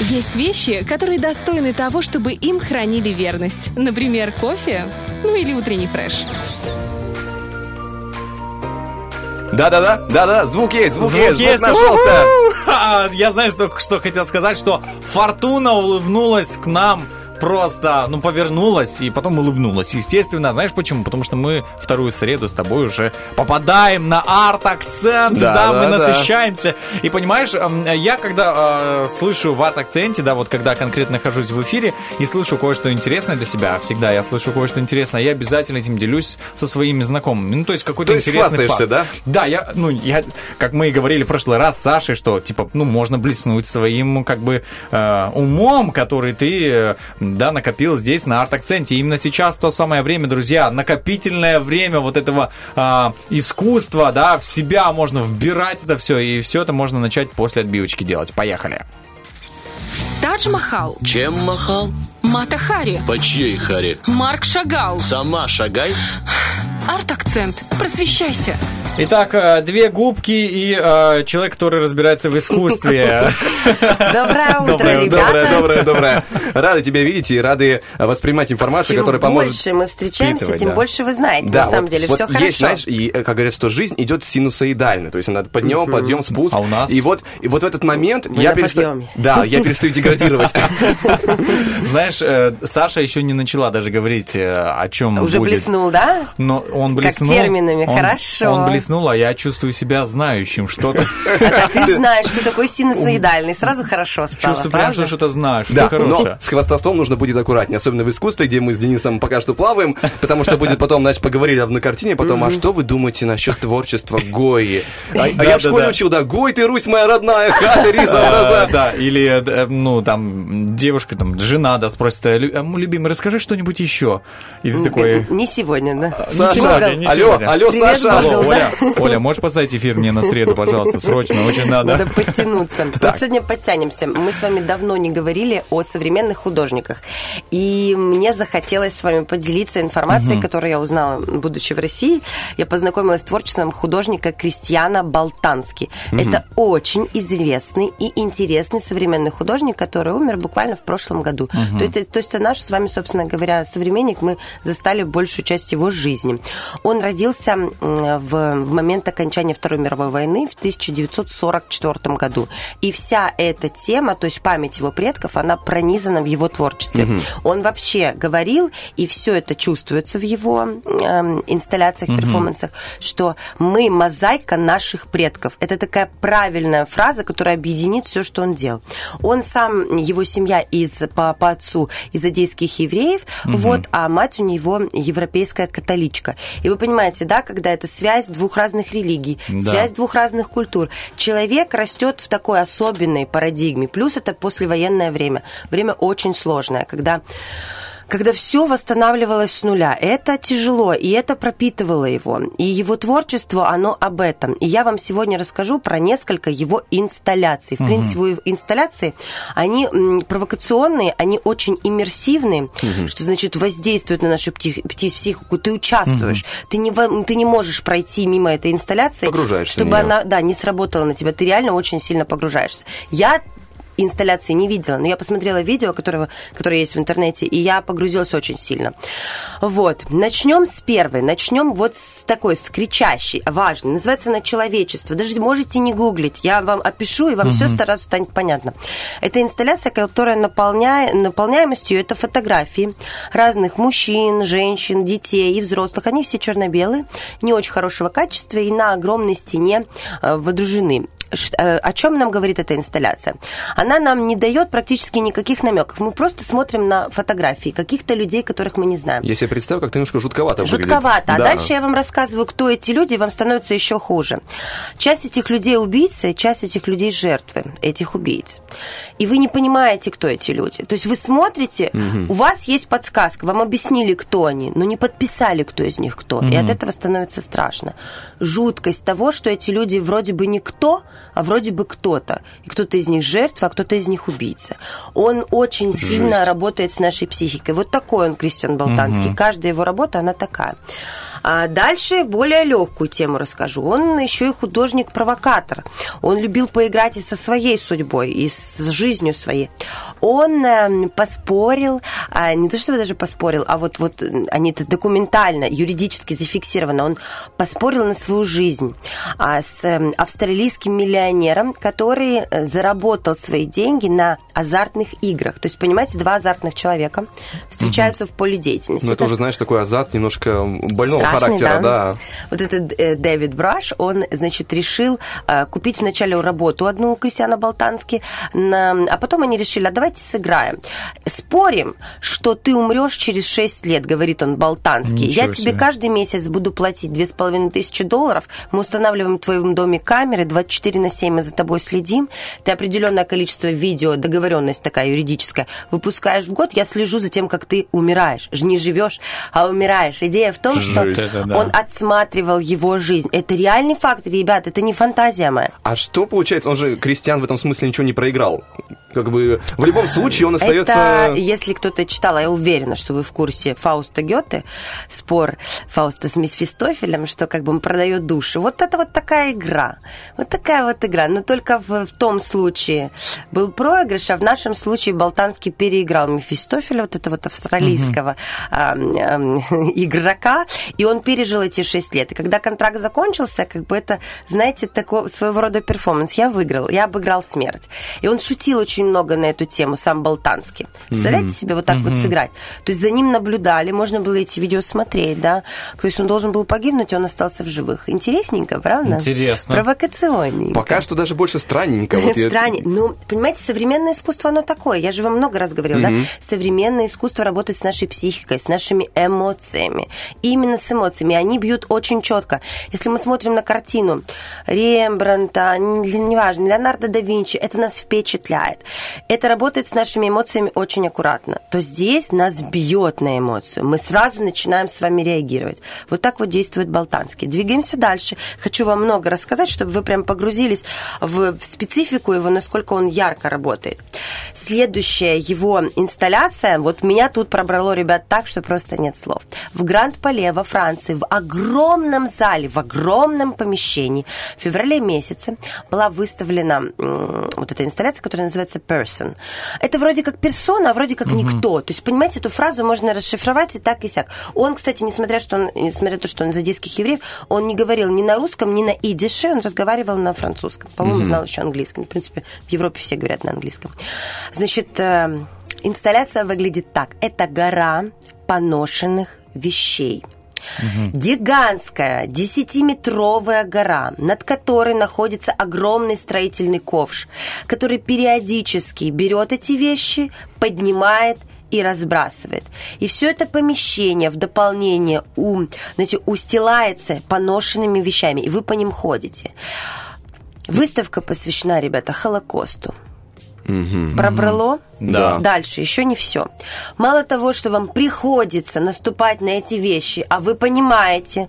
Есть вещи, которые достойны того, чтобы им хранили верность. Например, кофе, ну или утренний фреш. Да-да-да, да-да, звук есть, звук, Звук есть, звук есть. нашелся. Я знаю, что, что хотел сказать, что Фортуна улыбнулась к нам просто, ну, повернулась и потом улыбнулась. Естественно, знаешь почему? Потому что мы вторую среду с тобой уже попадаем на арт-акцент, да, Да, мы да, да. насыщаемся. И понимаешь, эм, я когда э, слышу в арт-акценте, да, вот когда конкретно нахожусь в эфире и слышу кое-что интересное для себя, всегда я слышу кое-что интересное, я обязательно этим делюсь со своими знакомыми. Ну, то есть какой-то То интересный факт. да? Да, я, ну, я, как мы и говорили в прошлый раз с Сашей, что, типа, ну, можно блеснуть своим, как бы, э, умом, который ты, э, да, накопил здесь на арт-акценте. И именно сейчас то самое время, друзья, накопительное время вот этого э, искусства, да, в себя можно вбирать это все, и все это можно начать после отбивочки делать. Поехали. Тадж Махал, Чем махал? Мата Хари, По чьей харе? Марк Шагал. Сама шагай. Арт-акцент. Просвещайся. Итак, э, две губки и э, человек, который разбирается в искусстве. Доброе утро, Доброе, ребята. доброе, доброе, доброе. Рады тебя видеть и рады э, воспринимать информацию, Чем которая поможет... больше мы встречаемся, тем да. больше вы знаете. Да, на самом вот- деле, вот все есть, хорошо. знаешь, и э, как говорят, что жизнь идет синусоидально, то есть она подъем, подъем, спуск. А у нас? И вот, и вот в этот момент Мы я перестаю... Да, я перестаю деградировать. Знаешь, Саша еще не начала даже говорить, о чем Уже блеснул, да? Но он Как блеснул. терминами, он- хорошо. Он блеснул, а я чувствую себя знающим что-то. А ты знаешь, что такое синусоидальный. Сразу хорошо стало, Чувствую прям, что что-то знаю, Да, что-то хорошее. с хвостовством нужно будет аккуратнее, особенно в искусстве, где мы с Денисом пока что плаваем, потому что будет потом, значит, поговорили на картине, потом, а что вы думаете насчет творчества Гои? А, а я в школе учил, да, Гой, ты Русь моя родная, хаты, риза, А, глаза. Да, или, э, ну, там, девушка, там, жена, да, спросит, «Э, лю- любимый, расскажи что-нибудь еще. И ты такой... Не сегодня, да. Саша, алло, сегодня. алло, Саша. Алло. Оля, Оля, можешь поставить эфир мне на среду, пожалуйста, срочно, очень надо. Надо подтянуться. Вот сегодня подтянемся. Мы с вами давно не говорили о современных художниках. И мне захотелось с вами поделиться информацией, которую я узнала, будучи в России. Я познакомилась с творчеством художника Кристиана Болтански. Это очень известный и интересный современный художник, который умер буквально в прошлом году. То, есть, то есть наш с вами, собственно говоря, современник. Мы застали большую часть его жизни. Он родился в, в момент окончания Второй мировой войны в 1944 году. И вся эта тема, то есть память его предков, она пронизана в его творчестве. Он вообще говорил, и все это чувствуется в его эм, инсталляциях, перформансах, что мы мозаика наших предков. Это такая правильная фраза, которая объединит все, что он делал. Он сам, его семья из, по, по отцу из адейских евреев, вот, а мать у него европейская католичка. И вы понимаете, да, когда это связь двух разных религий, Да. связь двух разных культур. Человек растет в такой особенной парадигме. Плюс это послевоенное время. Время очень сложное, когда когда все восстанавливалось с нуля. Это тяжело, и это пропитывало его. И его творчество, оно об этом. И я вам сегодня расскажу про несколько его инсталляций. В принципе, его инсталляции, они провокационные, они очень иммерсивные, что значит воздействуют на нашу пти- психику. Ты участвуешь. Ты, не, ты не можешь пройти мимо этой инсталляции, чтобы она да, не сработала на тебя. Ты реально очень сильно погружаешься. Я инсталляции не видела, но я посмотрела видео, которого, которое есть в интернете, и я погрузилась очень сильно. Вот. Начнем с первой. Начнем вот с такой, с кричащей, важной. Называется она «Человечество». Даже можете не гуглить. Я вам опишу, и вам все сразу станет понятно. Это инсталляция, которая наполняет, наполняемостью это фотографии разных мужчин, женщин, детей и взрослых. Они все черно-белые, не очень хорошего качества и на огромной стене э, водружены. Э, О чем нам говорит эта инсталляция? Она нам не дает практически никаких намеков. Мы просто смотрим на фотографии каких-то людей, которых мы не знаем. Я себе представил, как ты немножко жутковато выглядит. Жутковато. А Да. дальше я вам рассказываю, кто эти люди, и вам становится еще хуже. Часть этих людей убийцы, часть этих людей жертвы этих убийц. И вы не понимаете, кто эти люди. То есть вы смотрите, у вас есть подсказка, вам объяснили, кто они, но не подписали, кто из них кто. И от этого становится страшно. Жуткость того, что эти люди вроде бы никто, а вроде бы кто-то. И кто-то из них жертва, а кто-то из них убийца. Он очень сильно работает с нашей психикой. Вот такой он, Кристиан Болтанский. Каждая его работа, она такая. А дальше более легкую тему расскажу. Он еще и художник-провокатор. Он любил поиграть и со своей судьбой, и с жизнью своей. Он э, поспорил, а, не то чтобы даже поспорил, а вот, вот они это документально, юридически зафиксировано. Он поспорил на свою жизнь а, с э, австралийским миллионером, который э, заработал свои деньги на азартных играх. То есть, понимаете, два азартных человека встречаются в поле деятельности. Ну, это уже, знаешь, такой азарт немножко больного Страшный, характера, да. Вот этот э, Дэвид Браш, он, значит, решил э, купить вначале работу одну у Кристиана Болтански, на- а потом они решили, а давайте сыграем. Спорим, что ты умрешь через 6 лет, говорит он Болтанский. Ничего Я тебе себе. каждый месяц буду платить 2500 долларов, мы устанавливаем в твоем доме камеры, 24 на 7 мы за тобой следим, ты определенное количество видео, договоренность такая юридическая, выпускаешь в год, я слежу за тем, как ты умираешь. Не живешь, а умираешь. Идея в том, что Жесть. Это да. он отсматривал его жизнь. Это реальный факт, ребят, это не фантазия моя. А что получается? Он же крестьян в этом смысле ничего не проиграл. Как бы в любом случае он Это, остается... если кто-то читал, а я уверена, что вы в курсе Фауста Гёте, спор Фауста с Мефистофелем, что как бы он продает души. Вот это вот такая игра. Вот такая вот игра. Но только в, в том случае был проигрыш, а в нашем случае Болтанский переиграл Мефистофеля, вот этого вот австралийского ам, игрока, и он пережил эти шесть лет. И когда контракт закончился, как бы это, знаете, такой своего рода перформанс. Я выиграл, я обыграл смерть. И он шутил очень много на эту тему, сам Болтанский. Представляете себе вот так вот сыграть? То есть за ним наблюдали, можно было эти видео смотреть, да? То есть он должен был погибнуть, и он остался в живых. Интересненько, правда? Интересно. Провокационненько. Пока что даже больше странненько. Вот я- Странно. Ну, понимаете, современное искусство, оно такое. Я же вам много раз говорила, да? Современное искусство работает с нашей психикой, с нашими эмоциями. Именно с эмоциями. Они бьют очень четко. Если мы смотрим на картину Рембранта, не- неважно, Леонардо да Винчи, это нас впечатляет. Это работает с нашими эмоциями очень аккуратно. То здесь нас бьет на эмоцию. Мы сразу начинаем с вами реагировать. Вот так вот действует Болтанский. Двигаемся дальше. Хочу вам много рассказать, чтобы вы прям погрузились в специфику его, насколько он ярко работает. Следующая его инсталляция, вот меня тут пробрало, ребят, так, что просто нет слов. В Гранд-Пале во Франции, в огромном зале, в огромном помещении в феврале месяце была выставлена вот эта инсталляция, которая называется Person. Это вроде как персона, а вроде как никто. То есть, понимаете, эту фразу можно расшифровать и так, и сяк. Он, кстати, несмотря, что он, несмотря на то, что он из одесских евреев, он не говорил ни на русском, ни на идише, он разговаривал на французском. По-моему, знал еще английском. В принципе, в Европе все говорят на английском. Значит, э, инсталляция выглядит так. Это гора поношенных вещей. Гигантская, десятиметровая гора, над которой находится огромный строительный ковш, который периодически берет эти вещи, поднимает и разбрасывает. И все это помещение в дополнение у, знаете, устилается поношенными вещами, и вы по ним ходите. Выставка посвящена, ребята, Холокосту. Пробрало? Да. Дальше, еще не все. Мало того, что вам приходится наступать на эти вещи, а вы понимаете,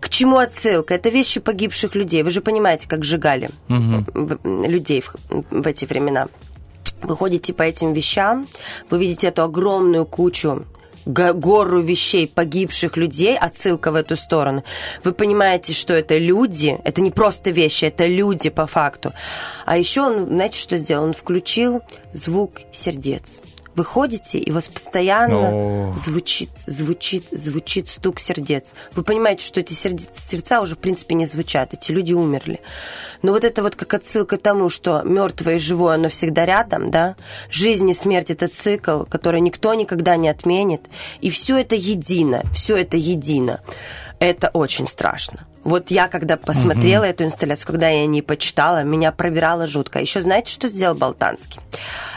к чему отсылка? Это вещи погибших людей. Вы же понимаете, как сжигали в- людей в, в эти времена. Вы ходите по этим вещам, вы видите эту огромную кучу гору вещей погибших людей, отсылка в эту сторону. Вы понимаете, что это люди, это не просто вещи, это люди по факту. А еще он, знаете, что сделал? Он включил звук сердец. Вы ходите, и у вас постоянно О. звучит, звучит, звучит стук сердец. Вы понимаете, что эти сердец- сердца уже, в принципе, не звучат, эти люди умерли. Но вот это вот как отсылка к тому, что мертвое и живое, оно всегда рядом, да? Жизнь и смерть – это цикл, который никто никогда не отменит. И все это едино, все это едино. Это очень страшно. Вот я, когда посмотрела эту инсталляцию, когда я не почитала, меня пробирало жутко. Еще знаете, что сделал Болтанский?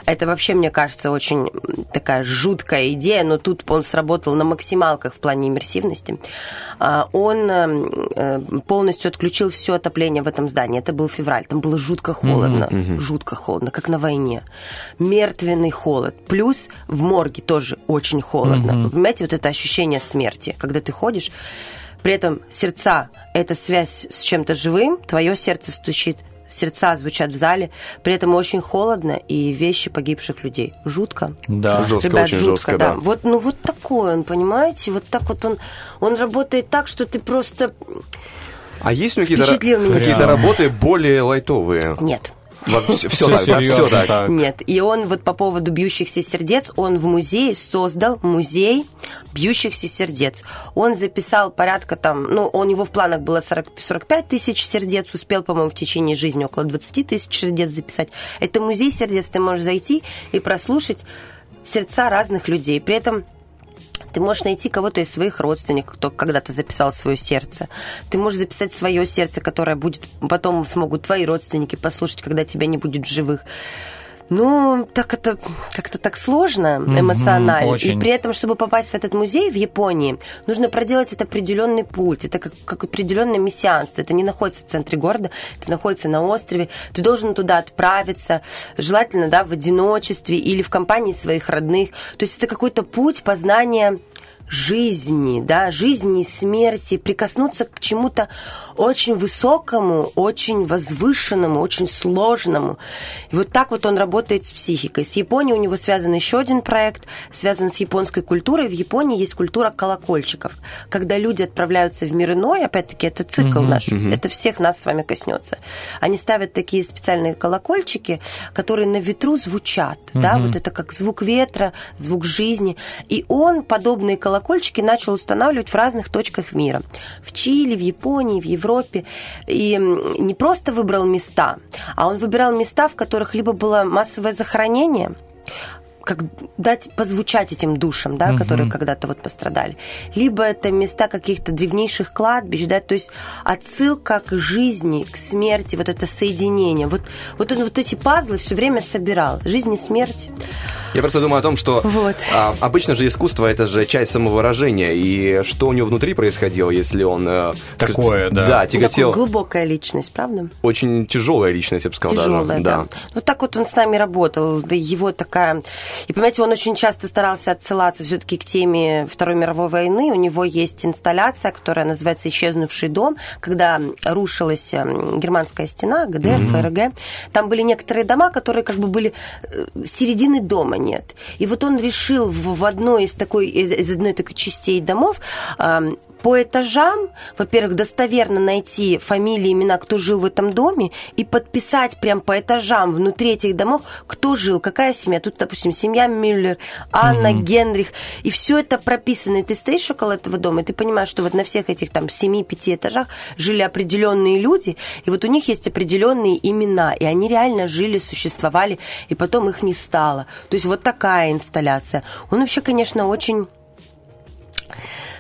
Это вообще, мне кажется, очень такая жуткая идея, но тут он сработал на максималках в плане иммерсивности. А, Он э, э, полностью отключил все отопление в этом здании. Это был февраль, там было жутко холодно, жутко холодно, как на войне. Мертвенный холод. Плюс в морге тоже очень холодно. Вы понимаете, вот это ощущение смерти, когда ты ходишь, при этом сердца – это связь с чем-то живым, твое сердце стучит сердца звучат в зале, при этом очень холодно и вещи погибших людей. Жутко. Да. Жестко, Ребят, очень жутко, жестко, да. да. Вот, ну вот такой он, понимаете? Вот так вот он, он работает так, что ты просто... А есть у него какие-то, какие-то работы более лайтовые? Нет. Все, так, да, все так. Нет, и он вот по поводу бьющихся сердец, он в музее создал музей бьющихся сердец. Он записал порядка там, ну, у него в планах было 40, 45 тысяч сердец, успел, по-моему, в течение жизни около 20 тысяч сердец записать. Это музей сердец, ты можешь зайти и прослушать сердца разных людей. При этом ты можешь найти кого-то из своих родственников, кто когда-то записал свое сердце. Ты можешь записать свое сердце, которое будет потом смогут твои родственники послушать, когда тебя не будет в живых. Ну, так это как-то так сложно эмоционально. очень. И при этом, чтобы попасть в этот музей в Японии, нужно проделать этот определенный путь. Это как, как определенное мессианство. Это не находится в центре города, это находится на острове. Ты должен туда отправиться, желательно, да, в одиночестве или в компании своих родных. То есть это какой-то путь познания жизни, да, жизни и смерти, прикоснуться к чему-то очень высокому, очень возвышенному, очень сложному. И вот так вот он работает с психикой. С Японией у него связан еще один проект, связан с японской культурой. В Японии есть культура колокольчиков. Когда люди отправляются в мир иной, опять-таки, это цикл наш, это всех нас с вами коснется. Они ставят такие специальные колокольчики, которые на ветру звучат, да, вот это как звук ветра, звук жизни. И он подобные колокольчики начал устанавливать в разных точках мира. В Чили, в Японии, в Европе. И не просто выбрал места, а он выбирал места, в которых либо было массовое захоронение, как дать позвучать этим душам, да, которые когда-то вот пострадали. Либо это места каких-то древнейших кладбищ, да, то есть отсылка к жизни, к смерти, вот это соединение. Вот, вот он вот эти пазлы все время собирал. Жизнь и смерть. Я просто думаю о том, что Вот. а, обычно же искусство это же часть самовыражения, и что у него внутри происходило, если он э, Такое, да. да, Такая тяготел, глубокая личность, правда? очень тяжелая личность, я бы сказал Тяжелая, даже. да. Вот так вот он с нами работал. Да его такая... И, понимаете, он очень часто старался отсылаться все-таки к теме Второй мировой войны. У него есть инсталляция, которая называется «Исчезнувший дом», когда рушилась м, германская стена, ГДР, ФРГ. Там были некоторые дома, которые как бы были... э, Середины дома нет. И вот он решил в, в одной из такой, из, из одной такой частей домов ам, по этажам, во-первых, достоверно найти фамилии, имена, кто жил в этом доме, и подписать прям по этажам внутри этих домов, кто жил, какая семья. Тут, допустим, семья Мюллер, Анна, Генрих. И все это прописано. И ты стоишь около этого дома, и ты понимаешь, что вот на всех этих там 7-5 этажах жили определенные люди, и вот у них есть определенные имена, и они реально жили, существовали, и потом их не стало. То есть вот такая инсталляция. Он вообще, конечно, очень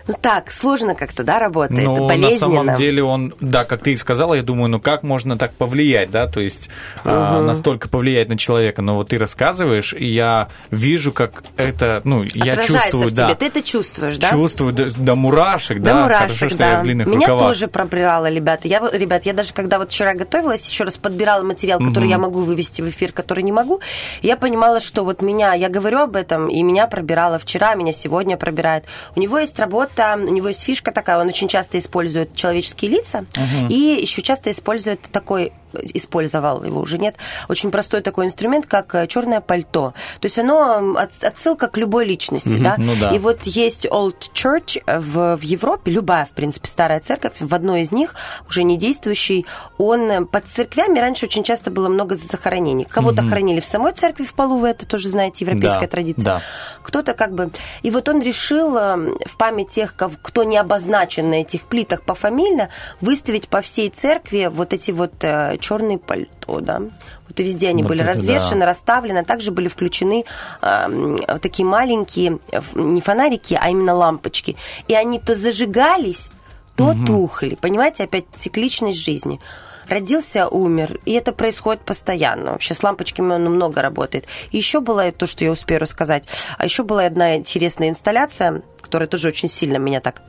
ну так, сложно как-то, да, работает, Ну, на болезненно. самом деле он, да, как ты и сказала, я думаю, ну как можно так повлиять, да, то есть а, настолько повлиять на человека, но вот ты рассказываешь, и я вижу, как это, ну, я Отражается чувствую, в тебе, да, ты это чувствуешь, да? чувствую до, до мурашек, До да, мурашек, хорошо, что да. я в длинных Меня рукавах. тоже пробирало, ребята. Я, ребят, я даже когда вот вчера готовилась, еще раз подбирала материал, который я могу вывести в эфир, который не могу, я понимала, что вот меня, я говорю об этом, и меня пробирало вчера, меня сегодня пробирает. У него есть работа, у него есть фишка такая, он очень часто использует человеческие лица, и еще часто использует такой использовал его уже нет, очень простой такой инструмент, как черное пальто. То есть оно отсылка к любой личности, да? ну да. И вот есть Old Church в, в Европе, любая, в принципе, старая церковь, в одной из них, уже не действующий, он э, под церквями раньше очень часто было много захоронений. Кого-то хоронили в самой церкви, в полу, вы это тоже знаете, европейская Да, традиция. да. Кто-то как бы... И вот он решил э, в память тех, кто не обозначен на этих плитах пофамильно, выставить по всей церкви вот эти вот э, черные пальто, да. Вот и везде они Вот были это развешаны, да. расставлены. Также были включены э, такие маленькие, не фонарики, а именно лампочки. И они то зажигались, то тухли. Понимаете, опять цикличность жизни. Родился, умер, и это происходит постоянно. Вообще с лампочками он много работает. И еще была то, что я успею рассказать. А еще была одна интересная инсталляция, которая тоже очень сильно меня так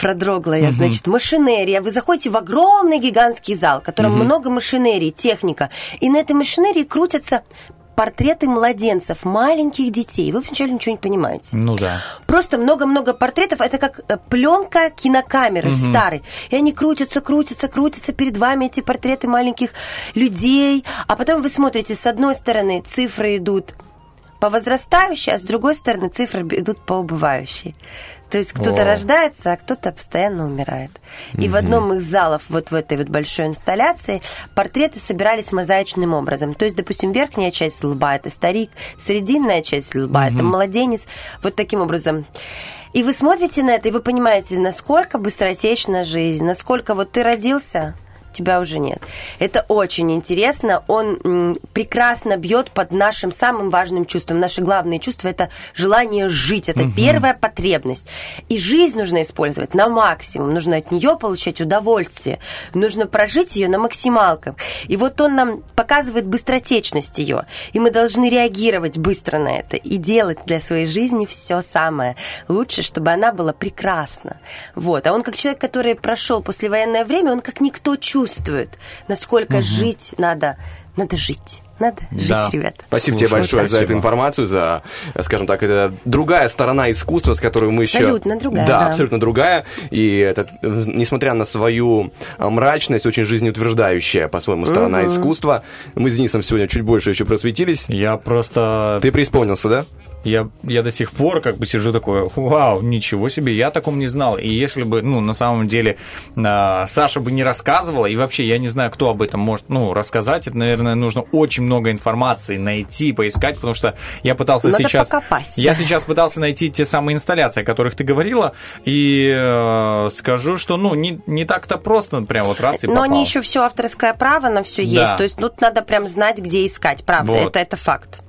продрогла я, значит, машинерия. Вы заходите в огромный гигантский зал, в котором много машинерии, техника. И на этой машинерии крутятся портреты младенцев, маленьких детей. Вы вначале ничего не понимаете. Ну да. Просто много-много портретов. Это как э, пленка кинокамеры старой. И они крутятся, крутятся, крутятся перед вами, эти портреты маленьких людей. А потом вы смотрите, с одной стороны цифры идут по возрастающей, а с другой стороны цифры идут по убывающей. То есть кто-то О. рождается, а кто-то постоянно умирает. И в одном из залов, вот в этой вот большой инсталляции, портреты собирались мозаичным образом. То есть, допустим, верхняя часть лба – это старик, срединная часть лба – это младенец. Вот таким образом. И вы смотрите на это, и вы понимаете, насколько быстротечна жизнь, насколько вот ты родился, тебя уже нет. Это очень интересно. Он прекрасно бьет под нашим самым важным чувством. Наше главное чувство это желание жить. Это первая потребность. И жизнь нужно использовать на максимум. Нужно от нее получать удовольствие. Нужно прожить ее на максималках. И вот он нам показывает быстротечность ее. И мы должны реагировать быстро на это и делать для своей жизни все самое лучшее, чтобы она была прекрасна. Вот. А он как человек, который прошел послевоенное время, он как никто чувствует, насколько жить надо. Надо жить. Надо Да. жить, ребята. Спасибо Слушай, тебе большое за спасибо. эту информацию, за, скажем так, это другая сторона искусства, с которой мы еще... Абсолютно другая, Да, да. абсолютно другая. И это, несмотря на свою а, мрачность, очень жизнеутверждающая, по-своему, сторона искусства. Мы с Денисом сегодня чуть больше еще просветились. Я просто... Ты преисполнился, да? Я, я до сих пор как бы сижу такой, вау, ничего себе, я о таком не знал. И если бы, ну, на самом деле, а, Саша бы не рассказывала, и вообще я не знаю, кто об этом может, ну, рассказать, это, наверное, нужно очень много информации найти, поискать, потому что я пытался Надо сейчас... покопать, Я да. сейчас пытался найти те самые инсталляции, о которых ты говорила, и э, скажу, что, ну, не, не так-то просто, прям вот раз и Но попал. они еще все авторское право на все Да. есть. То есть тут надо прям знать, где искать. Правда, Вот. это, это факт.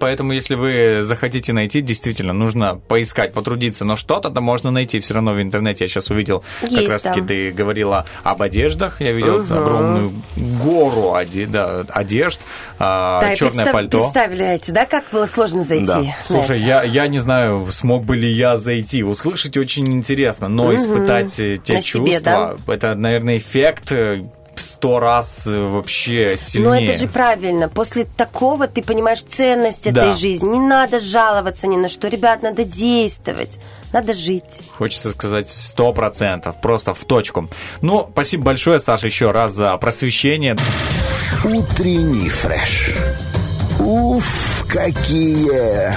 Поэтому, если вы захотите найти, действительно, нужно поискать, потрудиться. Но что-то-то можно найти все равно в интернете. Я сейчас увидел, как Есть раз-таки там. ты говорила об одеждах. Я видел огромную гору оде- да, одежд, а, Да, черное представ- пальто. представляете, да, как было сложно зайти? Да. Слушай, я, я не знаю, смог бы ли я зайти. Услышать очень интересно, но испытать э, те На себе, чувства, это, наверное, эффект э, сто раз э, вообще Но сильнее. это же правильно. После такого ты понимаешь ценность Да. этой жизни. Не надо жаловаться ни на что. Ребят, надо действовать. Надо жить. Хочется сказать сто процентов, просто в точку. Ну, спасибо большое, Саша, еще раз за просвещение. Утренний фреш. Уф, какие